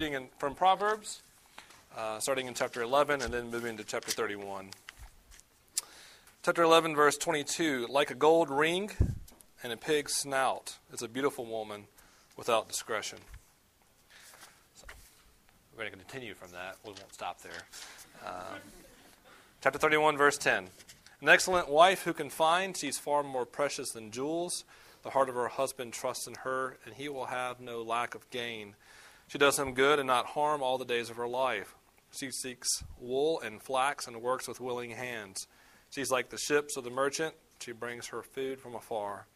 reading in, from Proverbs, uh, starting in chapter 11 and then moving to chapter 31. Chapter 11, verse 22 Like a gold ring and a pig's snout is a beautiful woman without discretion. So, we're going to continue from that. We won't stop there. Um, chapter 31, verse 10. An excellent wife who can find, she's far more precious than jewels. The heart of her husband trusts in her, and he will have no lack of gain. She does him good and not harm all the days of her life. She seeks wool and flax and works with willing hands. She's like the ships of the merchant. She brings her food from afar.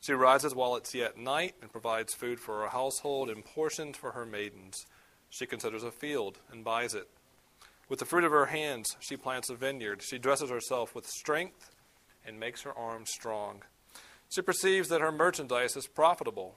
She rises while it's yet night and provides food for her household and portions for her maidens. She considers a field and buys it. With the fruit of her hands, she plants a vineyard. She dresses herself with strength and makes her arms strong. She perceives that her merchandise is profitable.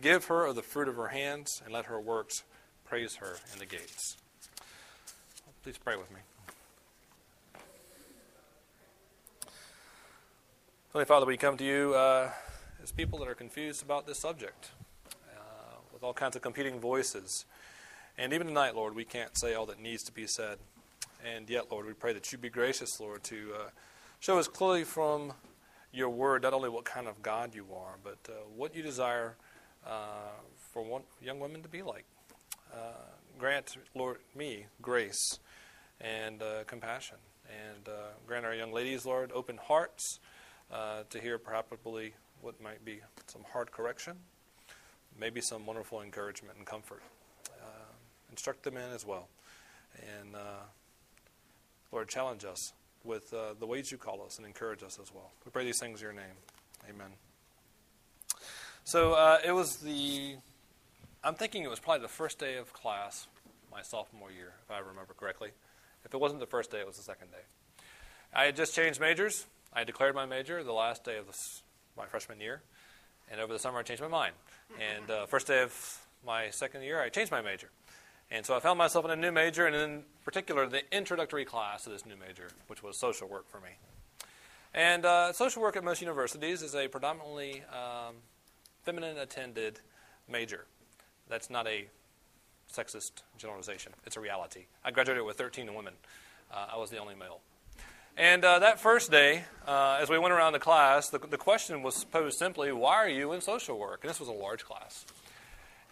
Give her of the fruit of her hands, and let her works praise her in the gates. Please pray with me. Holy Father, we come to you uh, as people that are confused about this subject, uh, with all kinds of competing voices. And even tonight, Lord, we can't say all that needs to be said. And yet, Lord, we pray that you be gracious, Lord, to uh, show us clearly from your word not only what kind of God you are, but uh, what you desire for one, young women to be like. Uh, grant, Lord, me grace and uh, compassion. And grant our young ladies, Lord, open hearts to hear probably what might be some hard correction, maybe some wonderful encouragement and comfort. instruct them in as well. And Lord, challenge us with uh, the ways you call us and encourage us as well. We pray these things in your name. Amen. So uh, it was the, I'm thinking it was probably the first day of class my sophomore year, if I remember correctly. If it wasn't the first day, it was the second day. I had just changed majors. I declared my major the last day of my freshman year. And over the summer, I changed my mind. And uh, first day of my second year, I changed my major. And so I found myself in a new major, and in particular, the introductory class of this new major, which was social work for me. And uh, social work at most universities is a predominantly um, feminine attended major. That's not a sexist generalization, it's a reality. I graduated with 13 women, uh, I was the only male. And uh, that first day, uh, as we went around the class, the, the question was posed simply, Why are you in social work? And this was a large class.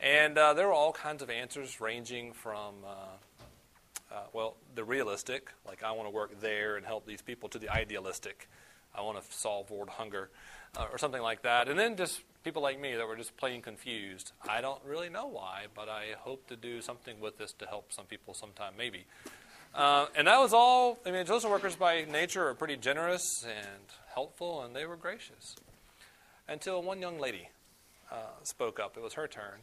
And uh, there were all kinds of answers ranging from, uh, uh, well, the realistic, like I want to work there and help these people, to the idealistic, I want to solve world hunger, uh, or something like that. And then just people like me that were just plain confused. I don't really know why, but I hope to do something with this to help some people sometime, maybe. Uh, and that was all. I mean, social workers by nature are pretty generous and helpful, and they were gracious. Until one young lady uh, spoke up. It was her turn.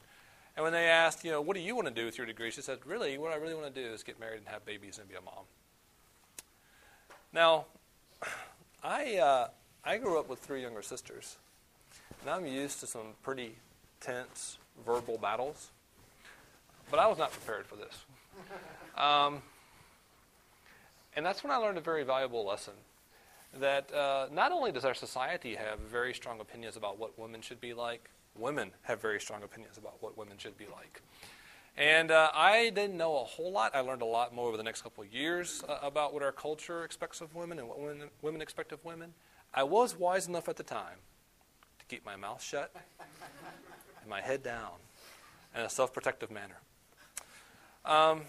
And when they asked, you know, what do you want to do with your degree? She said, really, what I really want to do is get married and have babies and be a mom. Now, I, uh, I grew up with three younger sisters, and I'm used to some pretty tense verbal battles, but I was not prepared for this. Um, and that's when I learned a very valuable lesson that uh, not only does our society have very strong opinions about what women should be like, women have very strong opinions about what women should be like. And uh, I didn't know a whole lot. I learned a lot more over the next couple of years uh, about what our culture expects of women and what women, women expect of women. I was wise enough at the time to keep my mouth shut and my head down in a self protective manner. Um,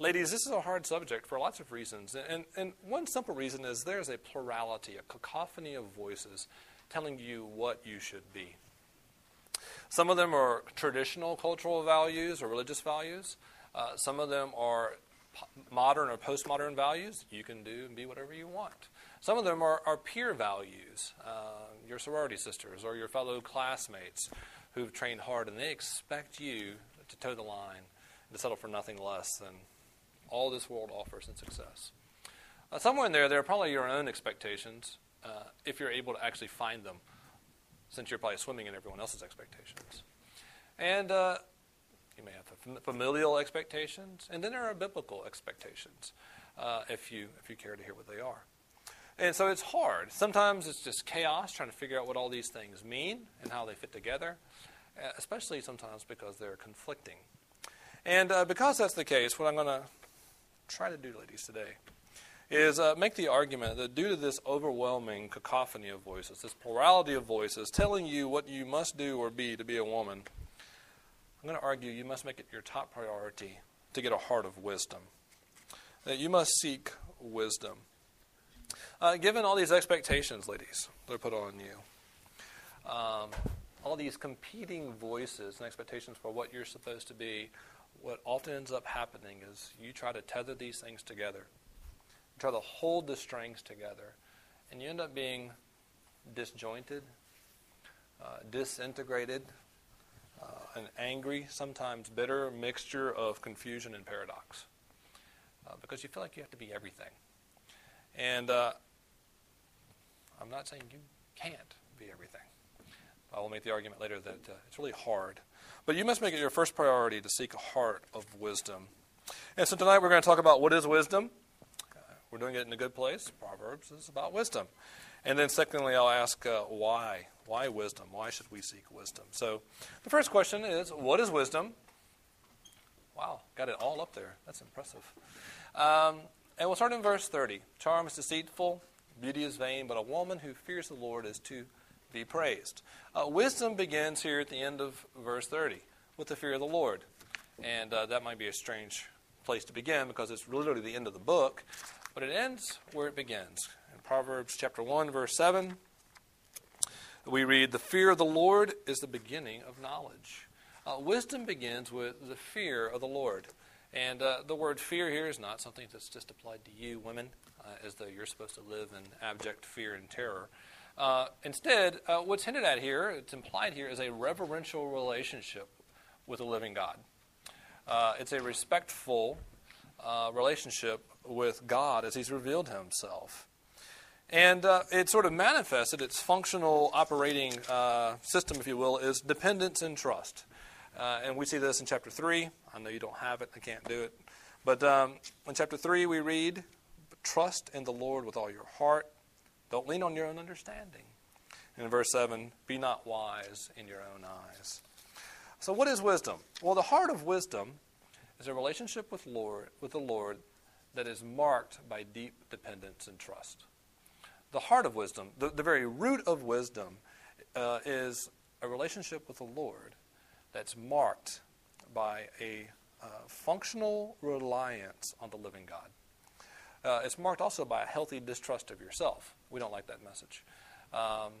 Ladies, this is a hard subject for lots of reasons. And, and one simple reason is there's a plurality, a cacophony of voices telling you what you should be. Some of them are traditional cultural values or religious values. Uh, some of them are modern or postmodern values. You can do and be whatever you want. Some of them are, are peer values, uh, your sorority sisters or your fellow classmates who've trained hard and they expect you to toe the line and to settle for nothing less than all this world offers in success. Uh, somewhere in there, there are probably your own expectations uh, if you're able to actually find them, since you're probably swimming in everyone else's expectations. And uh, you may have familial expectations, and then there are biblical expectations, uh, if you if you care to hear what they are. And so it's hard. Sometimes it's just chaos trying to figure out what all these things mean and how they fit together, uh, especially sometimes because they're conflicting. And uh, because that's the case, what I'm going to try to do, ladies, today is uh, make the argument that due to this overwhelming cacophony of voices, this plurality of voices telling you what you must do or be to be a woman, I'm going to argue you must make it your top priority to get a heart of wisdom. That you must seek wisdom. Uh, given all these expectations, ladies, that are put on you, um, all these competing voices and expectations for what you're supposed to be, what often ends up happening is you try to tether these things together, you try to hold the strings together, and you end up being disjointed, uh, disintegrated, uh, an angry, sometimes bitter mixture of confusion and paradox. Uh, because you feel like you have to be everything. And uh, I'm not saying you can't be everything. I will make the argument later that uh, it's really hard but you must make it your first priority to seek a heart of wisdom. And so tonight we're going to talk about what is wisdom. Uh, we're doing it in a good place. Proverbs is about wisdom. And then, secondly, I'll ask uh, why. Why wisdom? Why should we seek wisdom? So, the first question is what is wisdom? Wow, got it all up there. That's impressive. Um, and we'll start in verse 30. Charm is deceitful, beauty is vain, but a woman who fears the Lord is to be praised. Uh, wisdom begins here at the end of verse 30 with the fear of the Lord. And uh, that might be a strange place to begin because it's literally the end of the book, but it ends where it begins. In Proverbs chapter 1, verse 7, we read, The fear of the Lord is the beginning of knowledge. Uh, wisdom begins with the fear of the Lord. And uh, the word fear here is not something that's just applied to you, women, uh, as though you're supposed to live in abject fear and terror. Uh, instead, uh, what's hinted at here, it's implied here, is a reverential relationship with the living God. Uh, it's a respectful uh, relationship with God as He's revealed Himself. And it sort of manifested, its functional operating system, if you will, is dependence and trust. And we see this in chapter 3. I know you don't have it, I can't do it. But um, in chapter 3, we read, Trust in the Lord with all your heart don't lean on your own understanding. And in verse 7, be not wise in your own eyes. So, what is wisdom? Well, the heart of wisdom is a relationship with, Lord, with the Lord that is marked by deep dependence and trust. The heart of wisdom, the, the very root of wisdom, uh, is a relationship with the Lord that's marked by a uh, functional reliance on the living God. Uh, it's marked also by a healthy distrust of yourself. We don't like that message. Um,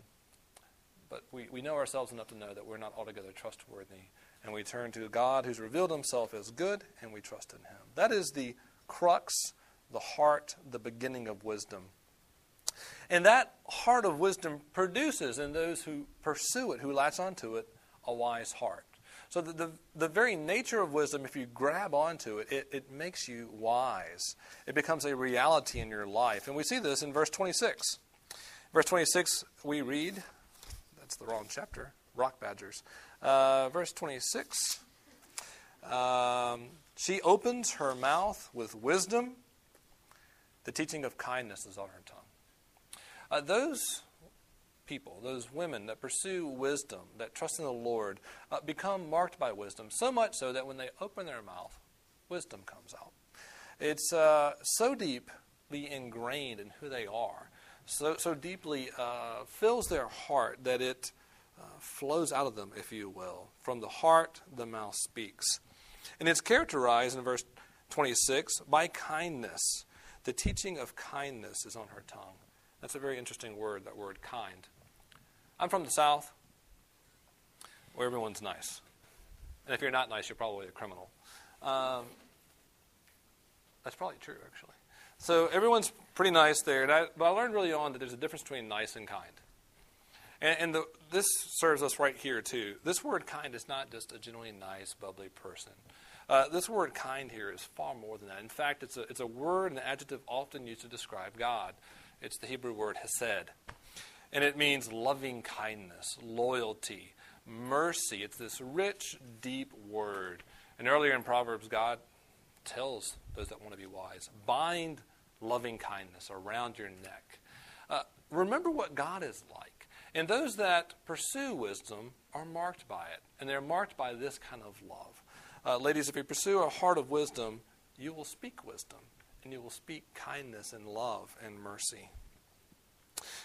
but we, we know ourselves enough to know that we're not altogether trustworthy. And we turn to God who's revealed himself as good, and we trust in him. That is the crux, the heart, the beginning of wisdom. And that heart of wisdom produces in those who pursue it, who latch onto it, a wise heart. So the, the, the, very nature of wisdom, if you grab onto it, it, it makes you wise. It becomes a reality in your life. And we see this in verse 26. Verse 26, we read, that's the wrong chapter, rock badgers. Uh, verse 26, um, she opens her mouth with wisdom. The teaching of kindness is on her tongue. Uh, those people, those women that pursue wisdom, that trust in the Lord, uh, become marked by wisdom, so much so that when they open their mouth, wisdom comes out. It's uh, so deeply ingrained in who they are, so, so deeply uh, fills their heart that it uh, flows out of them, if you will. From the heart, the mouth speaks. And it's characterized in verse 26, by kindness. The teaching of kindness is on her tongue. That's a very interesting word, that word kind. I'm from the South, where everyone's nice. And if you're not nice, you're probably a criminal. Um, that's probably true, actually. So everyone's pretty nice there. I, but I learned really on that there's a difference between nice and kind. And, and the, this serves us right here, too. This word kind is not just a genuinely nice, bubbly person. Uh, this word kind here is far more than that. In fact, it's a, it's a word, and an adjective often used to describe God. It's the Hebrew word hesed. And it means loving kindness, loyalty, mercy. It's this rich, deep word. And earlier in Proverbs, God tells those that want to be wise bind loving kindness around your neck. Uh, remember what God is like. And those that pursue wisdom are marked by it. And they're marked by this kind of love. Uh, ladies, if you pursue a heart of wisdom, you will speak wisdom. And you will speak kindness and love and mercy.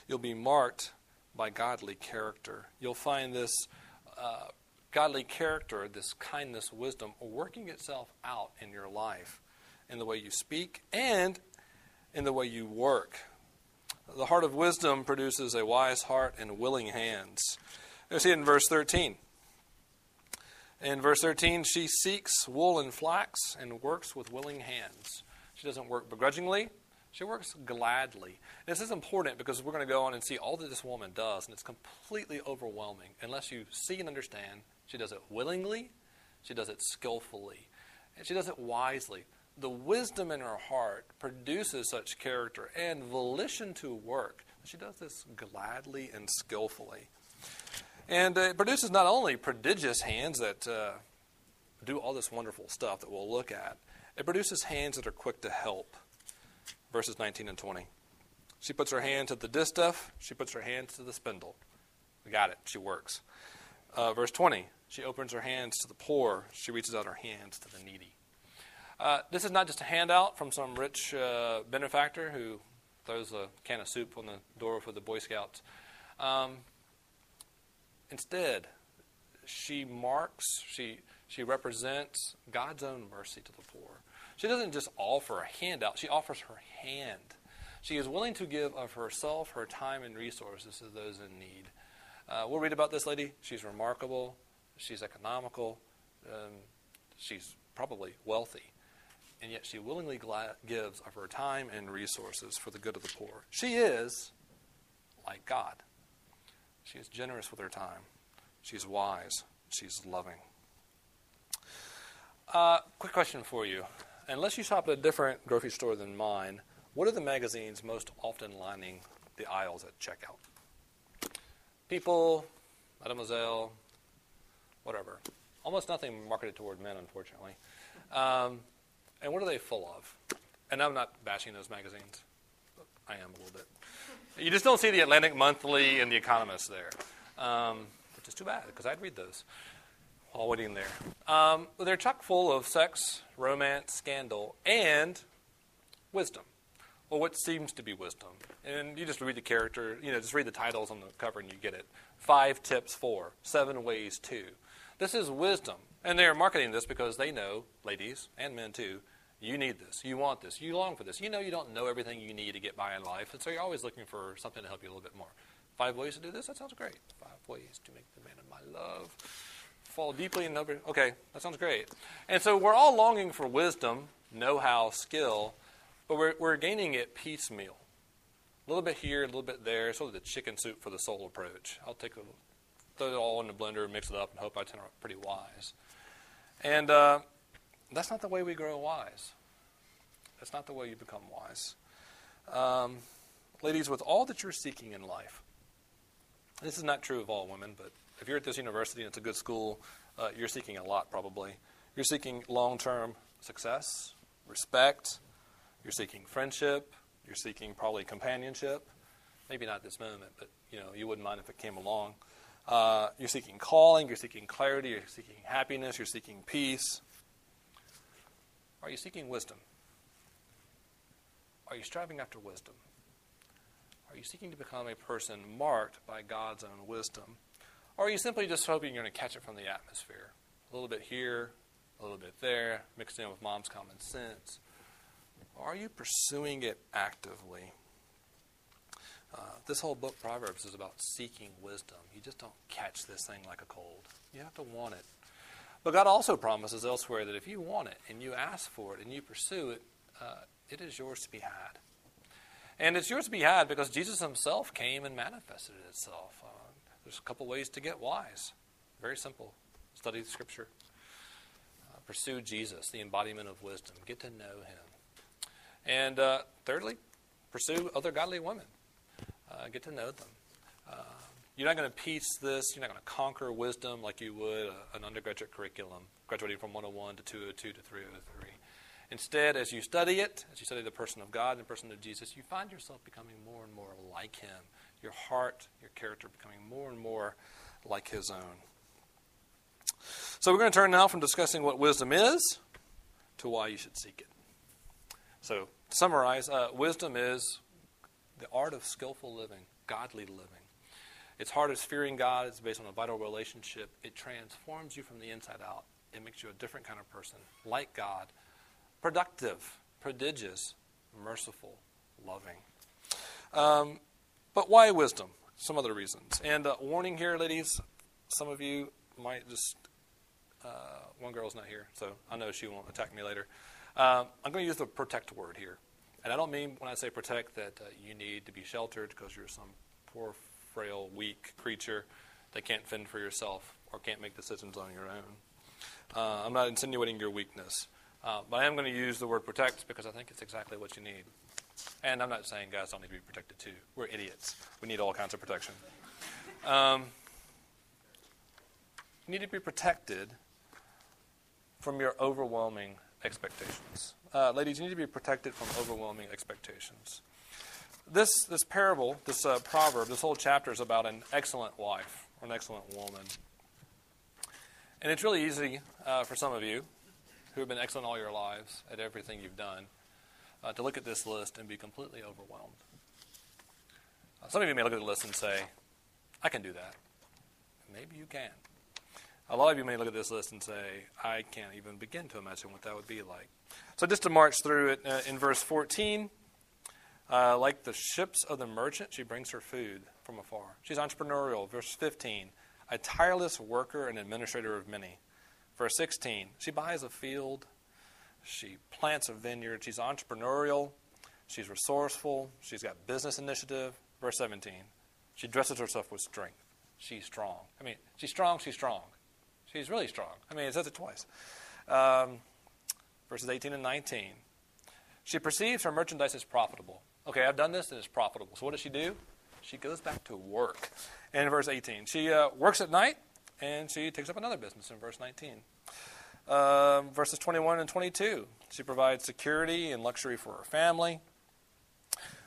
You'll be marked by godly character. You'll find this uh, godly character, this kindness, wisdom, working itself out in your life, in the way you speak and in the way you work. The heart of wisdom produces a wise heart and willing hands. You see it in verse 13. In verse 13, she seeks wool and flax and works with willing hands. She doesn't work begrudgingly, she works gladly. This is important because we're going to go on and see all that this woman does, and it's completely overwhelming unless you see and understand. She does it willingly, she does it skillfully, and she does it wisely. The wisdom in her heart produces such character and volition to work. She does this gladly and skillfully. And uh, it produces not only prodigious hands that uh, do all this wonderful stuff that we'll look at, it produces hands that are quick to help verses 19 and 20. She puts her hand to the distaff, she puts her hand to the spindle. We got it, she works. Uh, verse 20, she opens her hands to the poor, she reaches out her hands to the needy. Uh, this is not just a handout from some rich uh, benefactor who throws a can of soup on the door for the Boy Scouts. Um, instead, she marks, she, she represents God's own mercy to the poor. She doesn't just offer a handout, she offers her hand. She is willing to give of herself, her time, and resources to those in need. Uh, we'll read about this lady. She's remarkable, she's economical, um, she's probably wealthy, and yet she willingly gives of her time and resources for the good of the poor. She is like God. She is generous with her time, she's wise, she's loving. Uh, quick question for you unless you shop at a different grocery store than mine, what are the magazines most often lining the aisles at checkout? People, Mademoiselle, whatever. Almost nothing marketed toward men, unfortunately. Um, and what are they full of? And I'm not bashing those magazines. I am a little bit. You just don't see the Atlantic Monthly and the Economist there, um, which is too bad because I'd read those while waiting there. Um, they're chock full of sex, romance, scandal, and wisdom. Well, what seems to be wisdom. And you just read the character, you know, just read the titles on the cover and you get it. Five tips for, seven ways to. This is wisdom. And they're marketing this because they know, ladies and men too, you need this. You want this. You long for this. You know you don't know everything you need to get by in life, and so you're always looking for something to help you a little bit more. Five ways to do this? That sounds great. Five ways to make the man of my love fall deeply in number. Okay, that sounds great. And so we're all longing for wisdom, know how, skill, but we're, we're gaining it piecemeal. A little bit here, a little bit there, sort of the chicken soup for the soul approach. I'll take a, throw it all in the blender, mix it up, and hope I turn out pretty wise. And uh, that's not the way we grow wise. That's not the way you become wise. Um, ladies, with all that you're seeking in life, this is not true of all women, but if you're at this university and it's a good school, uh, you're seeking a lot probably. You're seeking long term success, respect, you're seeking friendship, you're seeking probably companionship. Maybe not this moment, but you know, you wouldn't mind if it came along. Uh, you're seeking calling, you're seeking clarity, you're seeking happiness, you're seeking peace. Are you seeking wisdom? Are you striving after wisdom? Are you seeking to become a person marked by God's own wisdom? Or are you simply just hoping you're going to catch it from the atmosphere? A little bit here, a little bit there, mixed in with mom's common sense. Or Are you pursuing it actively? Uh, this whole book, Proverbs, is about seeking wisdom. You just don't catch this thing like a cold. You have to want it. But God also promises elsewhere that if you want it and you ask for it and you pursue it, uh, it is yours to be had. And it's yours to be had because Jesus himself came and manifested itself. Uh, there's a couple ways to get wise. Very simple. Study the Scripture. Uh, pursue Jesus, the embodiment of wisdom. Get to know him. And uh, thirdly, pursue other godly women. Uh, get to know them. Uh, you're not going to piece this, you're not going to conquer wisdom like you would a, an undergraduate curriculum, graduating from 101 to 202 to 303. Instead, as you study it, as you study the person of God and the person of Jesus, you find yourself becoming more and more like Him. Your heart, your character becoming more and more like His own. So we're going to turn now from discussing what wisdom is to why you should seek it. So, to summarize, uh, wisdom is the art of skillful living, godly living. Its heart is fearing God. It's based on a vital relationship. It transforms you from the inside out. It makes you a different kind of person, like God, productive, prodigious, merciful, loving. Um, but why wisdom? Some other reasons. And uh, warning here, ladies, some of you might just. Uh, one girl's not here, so I know she won't attack me later. Um, I'm going to use the protect word here. And I don't mean when I say protect that uh, you need to be sheltered because you're some poor, frail, weak creature that can't fend for yourself or can't make decisions on your own. Uh, I'm not insinuating your weakness. Uh, but I am going to use the word protect because I think it's exactly what you need. And I'm not saying guys don't need to be protected too. We're idiots. We need all kinds of protection. Um, you need to be protected from your overwhelming expectations. Uh, ladies, you need to be protected from overwhelming expectations. This, this parable, this uh, proverb, this whole chapter is about an excellent wife or an excellent woman. And it's really easy uh, for some of you who have been excellent all your lives at everything you've done, uh, to look at this list and be completely overwhelmed. Uh, some of you may look at the list and say, I can do that. Maybe you can. A lot of you may look at this list and say, I can't even begin to imagine what that would be like. So, just to march through it, uh, in verse 14, uh, like the ships of the merchant, she brings her food from afar. She's entrepreneurial. Verse 15, a tireless worker and administrator of many. Verse 16, she buys a field, she plants a vineyard, she's entrepreneurial, she's resourceful, she's got business initiative. Verse 17, she dresses herself with strength. She's strong. I mean, she's strong, she's strong. She's really strong. I mean, it says it twice. Um, verses 18 and 19. She perceives her merchandise is profitable. Okay, I've done this and it's profitable. So what does she do? She goes back to work. And in verse 18, she uh, works at night and she takes up another business in verse 19. Um, verses 21 and 22, she provides security and luxury for her family.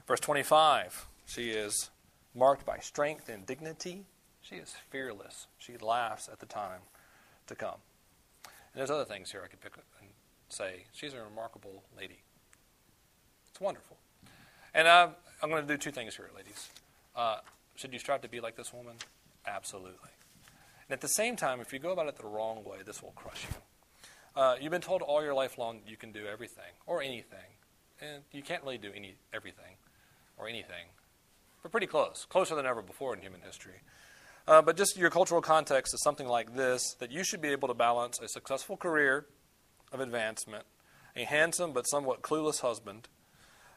Verse 25, she is marked by strength and dignity. She is fearless. She laughs at the time to come. And there's other things here I could pick up and say. She's a remarkable lady. It's wonderful. And uh, I'm going to do two things here, ladies. Uh, should you strive to be like this woman? Absolutely. And at the same time, if you go about it the wrong way, this will crush you. Uh, you've been told all your life long you can do everything or anything, and you can't really do any everything or anything, but pretty close, closer than ever before in human history. Uh, but just your cultural context is something like this: that you should be able to balance a successful career of advancement, a handsome but somewhat clueless husband.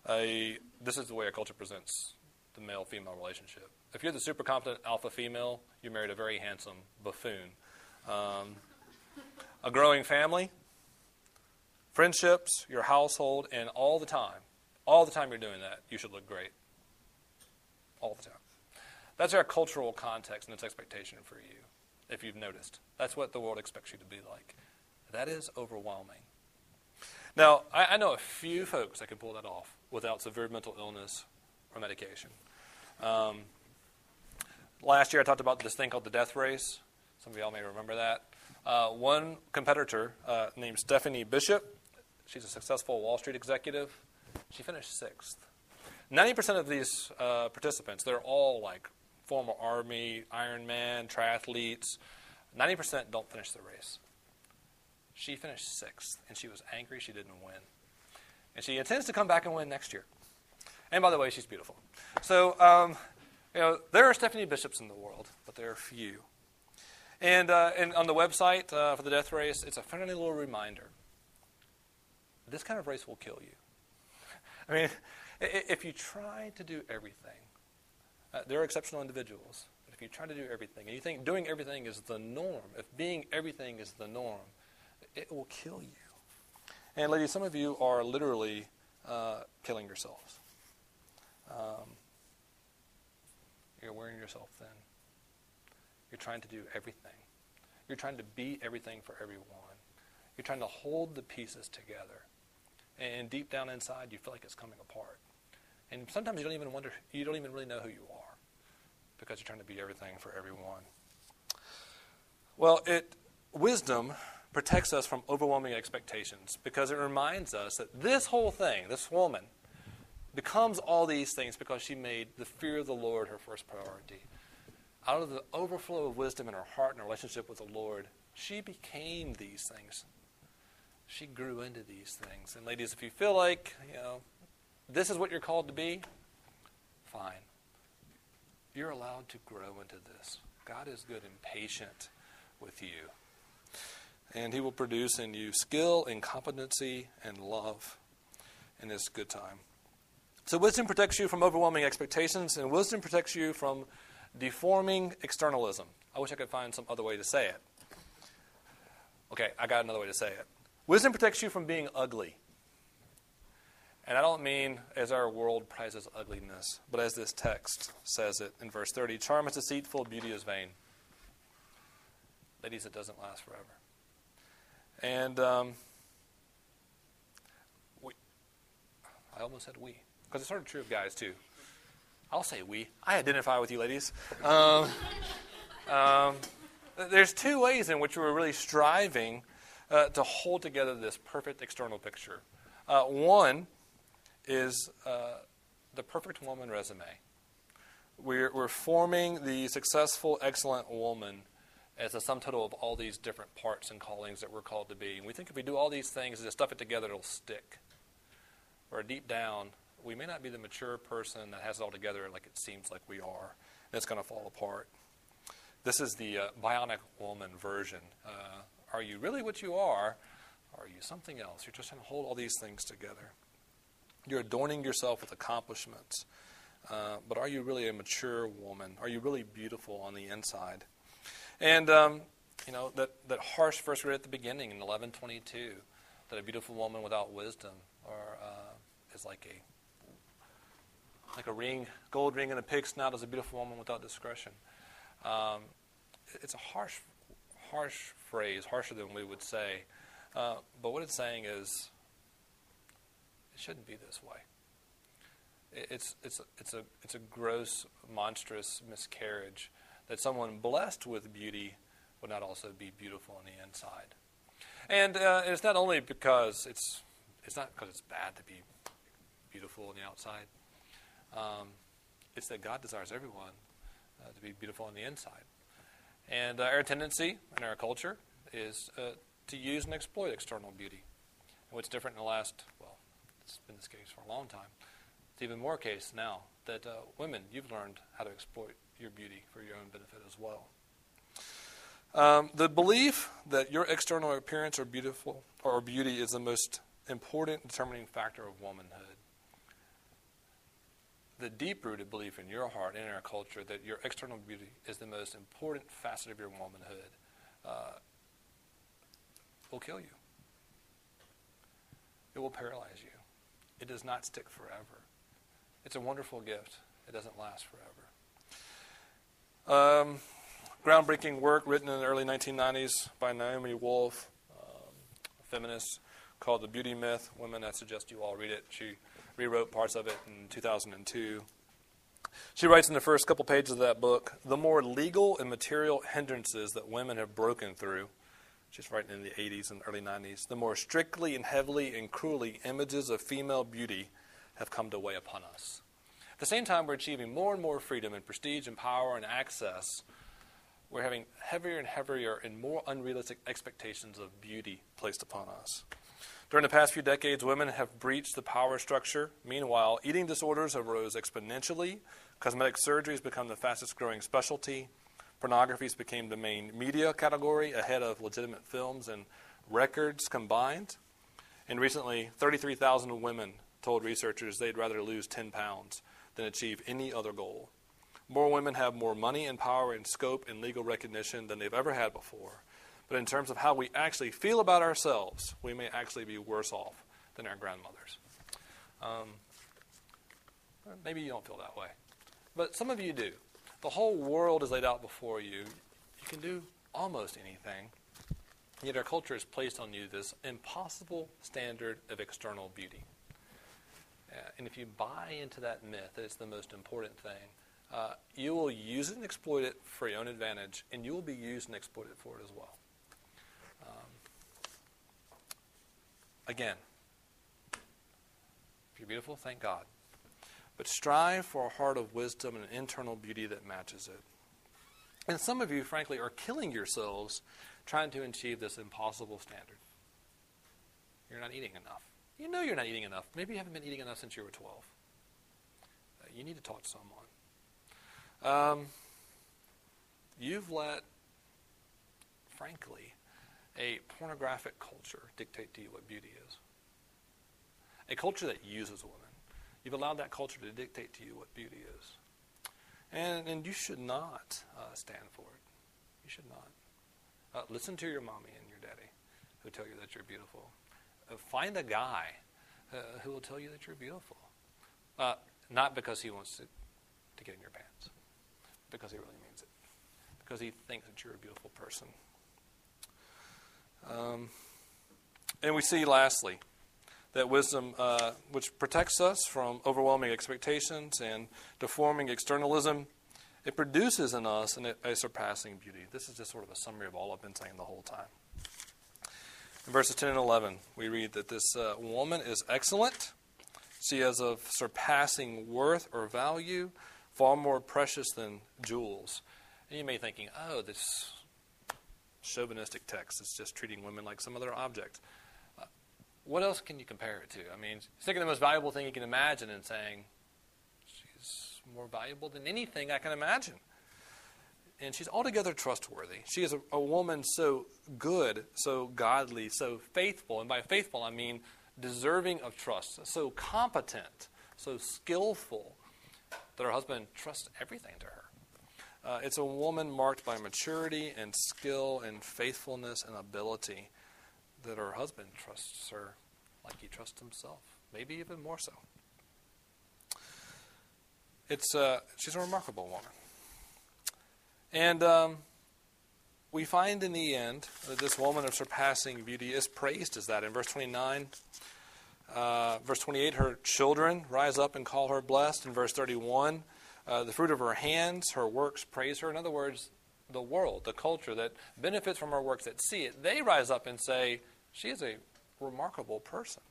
A this is the way our culture presents the male-female relationship if you're the super competent alpha female, you married a very handsome buffoon. Um, a growing family, friendships, your household, and all the time, all the time you're doing that, you should look great. All the time. That's our cultural context and its expectation for you, if you've noticed. That's what the world expects you to be like. That is overwhelming. Now, I, I know a few folks that can pull that off without severe mental illness or medication. Um, Last year I talked about this thing called the death race. Some of y'all may remember that. Uh, one competitor uh, named Stephanie Bishop, she's a successful Wall Street executive. She finished sixth. 90% of these uh, participants, they're all like former Army, Ironman, triathletes. 90% don't finish the race. She finished sixth, and she was angry she didn't win. And she intends to come back and win next year. And by the way, she's beautiful. So, um, you know, there are Stephanie Bishops in the world, but there are few. And, uh, and on the website uh, for the death race, it's a friendly little reminder. This kind of race will kill you. I mean, if you try to do everything, uh, there are exceptional individuals, but if you try to do everything, and you think doing everything is the norm, if being everything is the norm, it will kill you. And ladies, some of you are literally uh, killing yourselves. Um, you're wearing yourself thin. You're trying to do everything. You're trying to be everything for everyone. You're trying to hold the pieces together. And deep down inside, you feel like it's coming apart. And sometimes you don't even wonder, you don't even really know who you are because you're trying to be everything for everyone. Well, it wisdom protects us from overwhelming expectations because it reminds us that this whole thing, this woman, becomes all these things because she made the fear of the Lord her first priority. Out of the overflow of wisdom in her heart and her relationship with the Lord, she became these things. She grew into these things. And ladies, if you feel like, you know, this is what you're called to be, fine. You're allowed to grow into this. God is good and patient with you. And He will produce in you skill and competency and love in this good time. So, wisdom protects you from overwhelming expectations, and wisdom protects you from deforming externalism. I wish I could find some other way to say it. Okay, I got another way to say it. Wisdom protects you from being ugly. And I don't mean as our world prizes ugliness, but as this text says it in verse 30 charm is deceitful, beauty is vain. Ladies, it doesn't last forever. And um, we, I almost said we because it's sort of true of guys too. I'll say we. I identify with you, ladies. Um, um, there's two ways in which we're really striving uh, to hold together this perfect external picture. Uh, one is uh, the perfect woman resume. We're, we're forming the successful, excellent woman as a sum total of all these different parts and callings that we're called to be. And we think if we do all these things and just stuff it together, it'll stick. Or deep down, we may not be the mature person that has it all together like it seems like we are, it's going to fall apart. This is the uh, bionic woman version. Uh, are you really what you are? Or are you something else? You're just trying to hold all these things together. You're adorning yourself with accomplishments. Uh, but are you really a mature woman? Are you really beautiful on the inside? And, um, you know, that, that harsh verse right at the beginning in 1122, that a beautiful woman without wisdom or, uh, is like a like a ring, gold ring in a pig's snout is a beautiful woman without discretion. Um, it's a harsh, harsh phrase, harsher than we would say. Uh, but what it's saying is, it shouldn't be this way. It's, it's, it's, a, it's a gross, monstrous miscarriage that someone blessed with beauty would not also be beautiful on the inside. And uh, it's not only because it's, it's not because it's bad to be beautiful on the outside. Um, it's that God desires everyone uh, to be beautiful on the inside. And uh, our tendency in our culture is uh, to use and exploit external beauty. And what's different in the last, well, it's been this case for a long time. It's even more case now that uh, women, you've learned how to exploit your beauty for your own benefit as well. Um, the belief that your external appearance or beautiful or beauty is the most important determining factor of womanhood the deep rooted belief in your heart and in our culture that your external beauty is the most important facet of your womanhood uh, will kill you. It will paralyze you. It does not stick forever. It's a wonderful gift. It doesn't last forever. Um, groundbreaking work written in the early 1990s by Naomi Wolf, um, a feminist, called The Beauty Myth. Women, I suggest you all read it. She rewrote parts of it in 2002. She writes in the first couple pages of that book the more legal and material hindrances that women have broken through. She's writing in the 80s and early 90s. The more strictly and heavily and cruelly images of female beauty have come to weigh upon us. At the same time, we're achieving more and more freedom and prestige and power and access. we're having heavier and heavier and more unrealistic expectations of beauty placed upon us. During the past few decades, women have breached the power structure. Meanwhile, eating disorders have rose exponentially. Cosmetic surgery has become the fastest growing specialty. Pornography became the main media category ahead of legitimate films and records combined. And recently, 33,000 women told researchers they'd rather lose 10 pounds than achieve any other goal. More women have more money and power and scope and legal recognition than they've ever had before. But in terms of how we actually feel about ourselves, we may actually be worse off than our grandmothers. Um, maybe you don't feel that way. But some of you do. The whole world is laid out before you. You can do almost anything. Yet our culture has placed on you this impossible standard of external beauty. Uh, and if you buy into that myth that it's the most important thing, uh, you will use it and exploit it for your own advantage, and you will be used and exploited for it as well. Again, if you're beautiful, thank God. But strive for a heart of wisdom and an internal beauty that matches it. And some of you, frankly, are killing yourselves trying to achieve this impossible standard. You're not eating enough. You know you're not eating enough. Maybe you haven't been eating enough since you were 12. Uh, you need to talk to someone. Um, you've let, frankly, a pornographic culture dictate to you what beauty is. A culture that uses women. You've allowed that culture to dictate to you what beauty is. And, and you should not uh, stand for it. You should not. Uh, listen to your mommy and your daddy who tell you that you're beautiful. Uh, find a guy uh, who will tell you that you're beautiful. Uh, not because he wants to, to get in your pants, because he really means it. Because he thinks that you're a beautiful person. Um, and we see, lastly, that wisdom, uh, which protects us from overwhelming expectations and deforming externalism, it produces in us an, a surpassing beauty. This is just sort of a summary of all I've been saying the whole time. In verses 10 and 11, we read that this uh, woman is excellent. She is of surpassing worth or value, far more precious than jewels. And you may be thinking, oh, this chauvinistic text. It's just treating women like some other object. Uh, what else can you compare it to? I mean, he's taking the most valuable thing you can imagine and saying, she's more valuable than anything I can imagine. And she's altogether trustworthy. She is a, a woman so good, so godly, so faithful. And by faithful, I mean deserving of trust, so competent, so skillful that her husband trusts everything to her. Uh, it's a woman marked by maturity and skill and faithfulness and ability that her husband trusts her like he trusts himself, maybe even more so. It's uh, she's a remarkable woman, and um, we find in the end that this woman of surpassing beauty is praised as that in verse twenty nine. Uh, verse 28, her children rise up and call her blessed. In verse 31, uh, the fruit of her hands, her works praise her. In other words, the world, the culture that benefits from her works, that see it, they rise up and say, She is a remarkable person.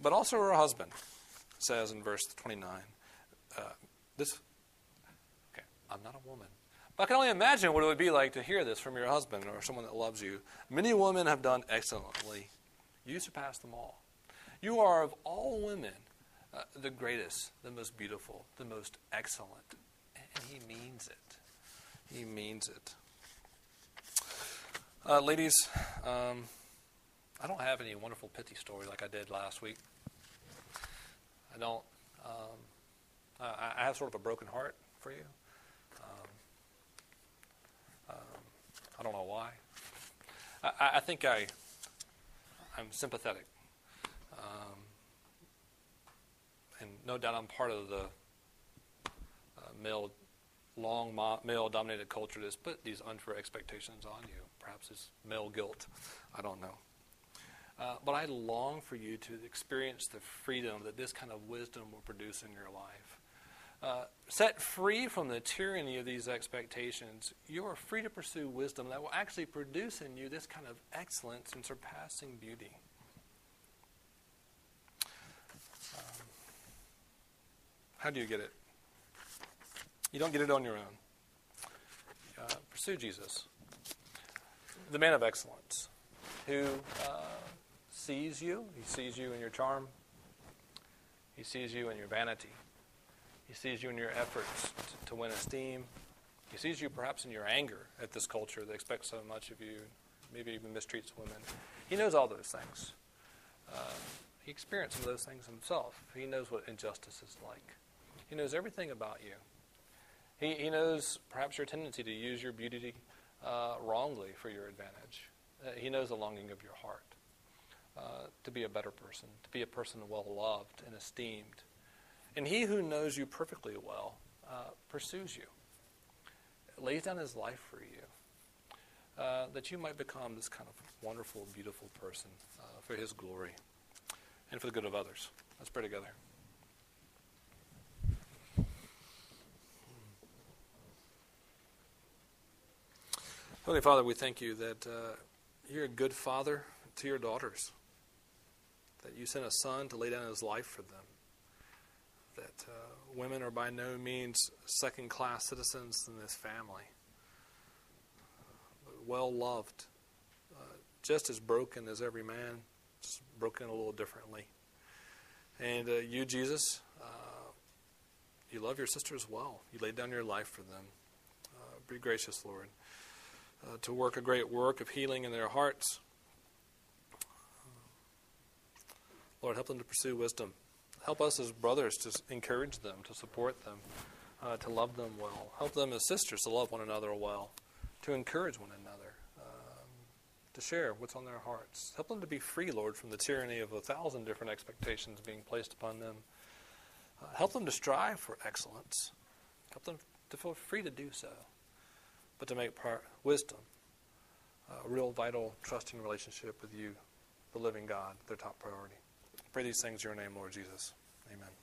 But also her husband says in verse 29, uh, This, okay, I'm not a woman. But I can only imagine what it would be like to hear this from your husband or someone that loves you. Many women have done excellently. You surpass them all. You are of all women uh, the greatest, the most beautiful, the most excellent. And he means it. He means it. Uh, ladies, um, I don't have any wonderful pithy story like I did last week. I don't. Um, I, I, have sort of a broken heart for you. Um, um I don't know why. I, I think I, I'm sympathetic and no doubt I'm part of the uh, male, long male dominated culture that's put these unfair expectations on you. Perhaps it's male guilt. I don't know. Uh, but I long for you to experience the freedom that this kind of wisdom will produce in your life. Uh, set free from the tyranny of these expectations, you are free to pursue wisdom that will actually produce in you this kind of excellence and surpassing beauty. How do you get it? You don't get it on your own. uh, pursue Jesus, the man of excellence, who uh, sees you. He sees you in your charm. He sees you in your vanity. He sees you in your efforts to, to win esteem. He sees you perhaps in your anger at this culture that expects so much of you, maybe even mistreats women. He knows all those things. Uh, he experienced some of those things himself. He knows what injustice is like. He knows everything about you. He, he knows perhaps your tendency to use your beauty uh, wrongly for your advantage. Uh, he knows the longing of your heart uh, to be a better person, to be a person well loved and esteemed. And he who knows you perfectly well uh, pursues you, lays down his life for you, uh, that you might become this kind of wonderful, beautiful person uh, for his glory and for the good of others. Let's pray together. Holy Father, we thank you that uh, you're a good father to your daughters, that you sent a son to lay down his life for them, that uh, women are by no means second class citizens in this family, but well loved, uh, just as broken as every man, broken a little differently. And uh, you, Jesus, uh, you love your sisters well. You laid down your life for them. Uh, be gracious, Lord uh, to work a great work of healing in their hearts. Lord, help them to pursue wisdom. Help us as brothers to encourage them, to support them, uh, to love them well. Help them as sisters to love one another well, to encourage one another, to share what's on their hearts. Help them to be free, Lord, from the tyranny of a thousand different expectations being placed upon them. Uh, help them to strive for excellence. Help them to feel free to do so but to make part wisdom a real vital, trusting relationship with you, the living God, their top priority. I pray these things in your name, Lord Jesus. Amen.